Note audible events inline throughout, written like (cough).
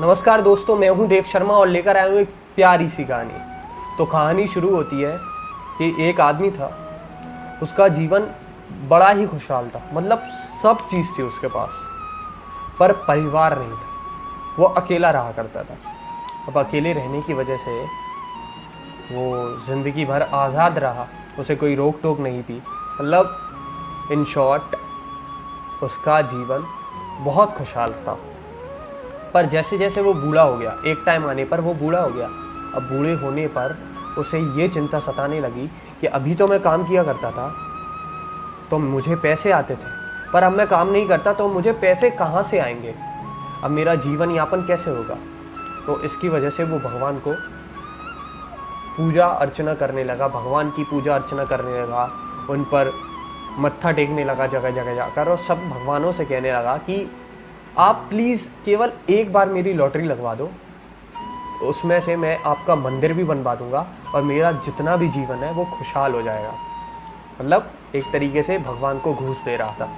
नमस्कार दोस्तों, मैं हूँ देव शर्मा और लेकर आया हूँ एक प्यारी सी कहानी तो कहानी शुरू होती है कि एक आदमी था, उसका जीवन बड़ा ही खुशहाल था मतलब सब चीज़ थी उसके पास, पर परिवार नहीं था, वो अकेला रहा करता था। अब अकेले रहने की वजह से वो ज़िंदगी भर आज़ाद रहा, उसे कोई रोक टोक नहीं थी मतलब इन शॉर्ट, उसका जीवन बहुत खुशहाल था। पर जैसे जैसे वो बूढ़ा हो गया, एक टाइम आने पर वो बूढ़ा हो गया। अब बूढ़े होने पर उसे ये चिंता सताने लगी कि अभी तो मैं काम किया करता था तो मुझे पैसे आते थे। पर अब मैं काम नहीं करता तो मुझे पैसे कहाँ से आएँगे? अब मेरा जीवन यापन कैसे होगा? तो इसकी वजह से वो भगवान को पूजा अर्चना करने लगा, भगवान की पूजा अर्चना करने लगा, उन पर मत्था टेकने लगा, जगह जगह जाकर, और सब भगवानों से कहने लगा कि आप प्लीज़ केवल एक बार मेरी लॉटरी लगवा दो। उसमें से मैं आपका मंदिर भी बनवा दूँगा और मेरा जितना भी जीवन है वो खुशहाल हो जाएगा। मतलब एक तरीके से भगवान को घूस दे रहा था।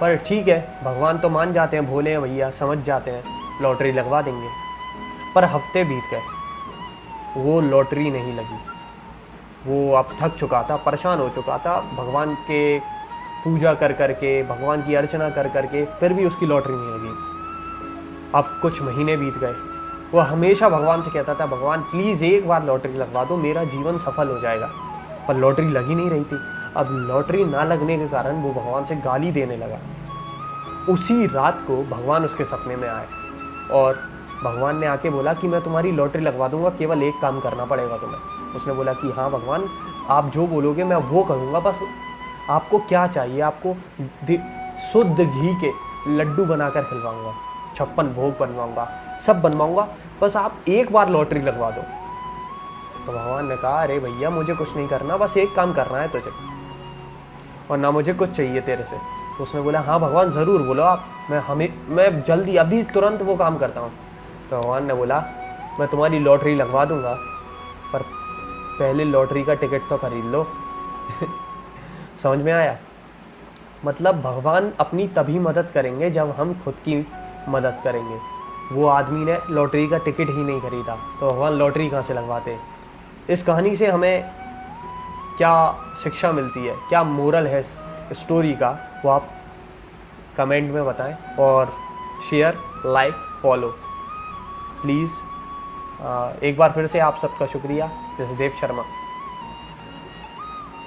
पर ठीक है, भगवान तो मान जाते हैं, भोले हैं भैया, समझ जाते हैं लॉटरी लगवा देंगे। पर हफ़्ते बीत गए, वो लॉटरी नहीं लगी। वो अब थक चुका था, परेशान हो चुका था, भगवान के पूजा कर कर के भगवान की अर्चना कर कर के फिर भी उसकी लॉटरी नहीं लगी। अब कुछ महीने बीत गए। वो हमेशा भगवान से कहता था, भगवान प्लीज़ एक बार लॉटरी लगवा दो, मेरा जीवन सफल हो जाएगा। पर लॉटरी लगी नहीं रही थी। अब लॉटरी ना लगने के कारण वो भगवान से गाली देने लगा। उसी रात को भगवान उसके सपने में आए और भगवान ने आके बोला कि मैं तुम्हारी लॉटरी लगवा दूँगा, केवल एक काम करना पड़ेगा तुम्हें। उसने बोला कि हाँ भगवान, आप जो बोलोगे मैं वो करूँगा, बस आपको क्या चाहिए? आपको शुद्ध घी के लड्डू बनाकर खिलवाऊँगा, छप्पन भोग बनवाऊँगा, सब बनवाऊँगा, बस आप एक बार लॉटरी लगवा दो। तो भगवान ने कहा, अरे भैया, मुझे कुछ नहीं करना, बस एक काम करना है तुझे। और ना मुझे कुछ चाहिए तेरे से। तो उसने बोला हाँ भगवान, ज़रूर बोलो आप, मैं हमें, मैं जल्दी, अभी तुरंत वो काम करता हूँ। तो भगवान ने बोला, मैं तुम्हारी लॉटरी लगवा दूँगा, पर पहले लॉटरी का टिकट तो खरीद लो। (laughs) समझ में आया? मतलब भगवान अपनी तभी मदद करेंगे जब हम खुद की मदद करेंगे। वो आदमी ने लॉटरी का टिकट ही नहीं खरीदा तो भगवान लॉटरी कहाँ से लगवाते? इस कहानी से हमें क्या शिक्षा मिलती है? क्या मोरल है स्टोरी का? वो आप कमेंट में बताएँ और शेयर लाइक फॉलो प्लीज़ एक बार फिर से आप सबका शुक्रिया। जैसे देव शर्मा।